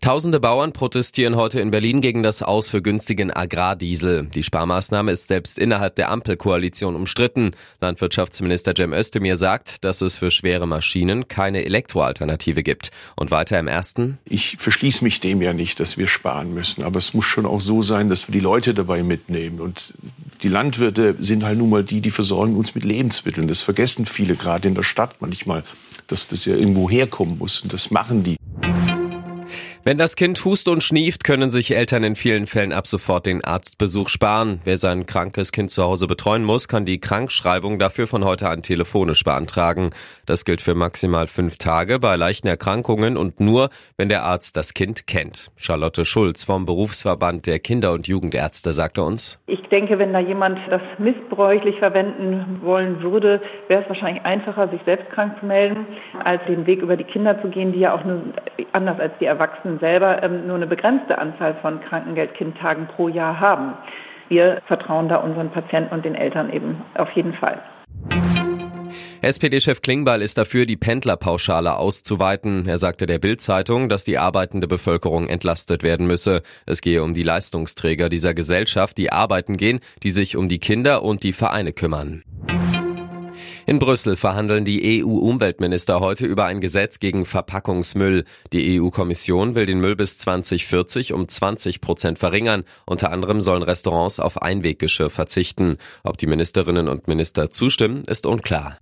Tausende Bauern protestieren heute in Berlin gegen das Aus für günstigen Agrardiesel. Die Sparmaßnahme ist selbst innerhalb der Ampelkoalition umstritten. Landwirtschaftsminister Cem Özdemir sagt, dass es für schwere Maschinen keine Elektroalternative gibt. Und weiter im ersten. Ich verschließe mich dem ja nicht, dass wir sparen müssen. Aber es muss schon auch so sein, dass wir die Leute dabei mitnehmen. Und die Landwirte sind halt nun mal die, die versorgen uns mit Lebensmitteln. Das vergessen viele gerade in der Stadt manchmal, dass das ja irgendwo herkommen muss. Und das machen die. Wenn das Kind hust und schnieft, können sich Eltern in vielen Fällen ab sofort den Arztbesuch sparen. Wer sein krankes Kind zu Hause betreuen muss, kann die Krankschreibung dafür von heute an telefonisch beantragen. Das gilt für maximal fünf Tage bei leichten Erkrankungen und nur, wenn der Arzt das Kind kennt. Charlotte Schulz vom Berufsverband der Kinder- und Jugendärzte sagte uns. Ich denke, wenn da jemand das missbräuchlich verwenden wollen würde, wäre es wahrscheinlich einfacher, sich selbst krank zu melden, als den Weg über die Kinder zu gehen, die ja auch nur anders als die Erwachsenen selber ähm, nur eine begrenzte Anzahl von Krankengeldkindtagen pro Jahr haben. Wir vertrauen da unseren Patienten und den Eltern eben auf jeden Fall. SPD-Chef Klingbeil ist dafür, die Pendlerpauschale auszuweiten. Er sagte der Bild-Zeitung, dass die arbeitende Bevölkerung entlastet werden müsse. Es gehe um die Leistungsträger dieser Gesellschaft, die arbeiten gehen, die sich um die Kinder und die Vereine kümmern. In Brüssel verhandeln die EU-Umweltminister heute über ein Gesetz gegen Verpackungsmüll. Die EU-Kommission will den Müll bis 2040 um 20 Prozent verringern. Unter anderem sollen Restaurants auf Einweggeschirr verzichten. Ob die Ministerinnen und Minister zustimmen, ist unklar.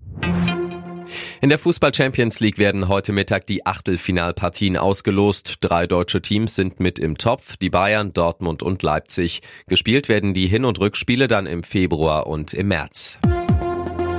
In der Fußball Champions League werden heute Mittag die Achtelfinalpartien ausgelost. Drei deutsche Teams sind mit im Topf, die Bayern, Dortmund und Leipzig. Gespielt werden die Hin- und Rückspiele dann im Februar und im März.